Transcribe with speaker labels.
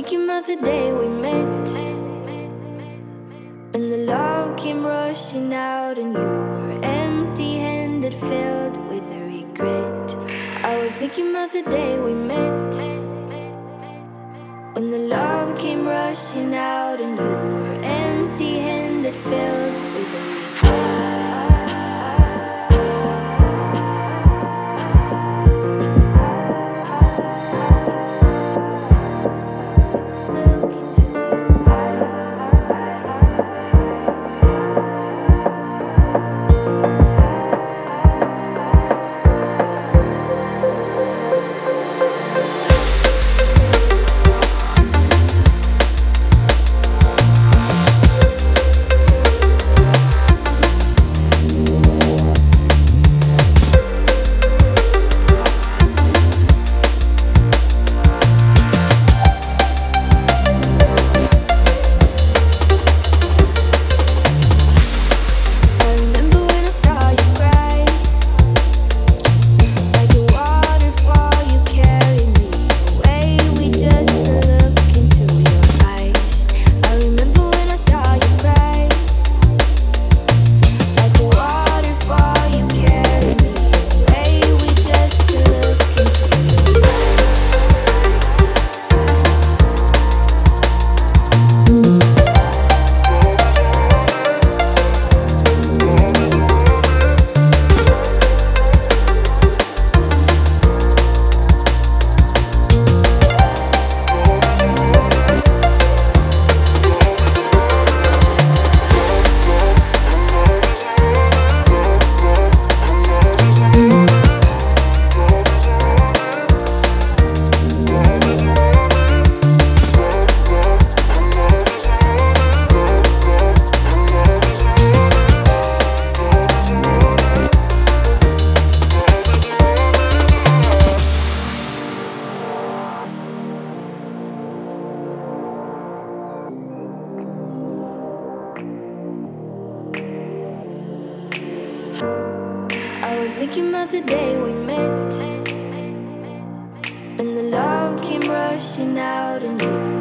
Speaker 1: thinking about the day we met. When the love came rushing out, and you were empty handed, filled with regret. I was thinking about the day we met. When the love came rushing out, and you were empty handed, filled was thinking about the day we met. and the love came rushing out, and you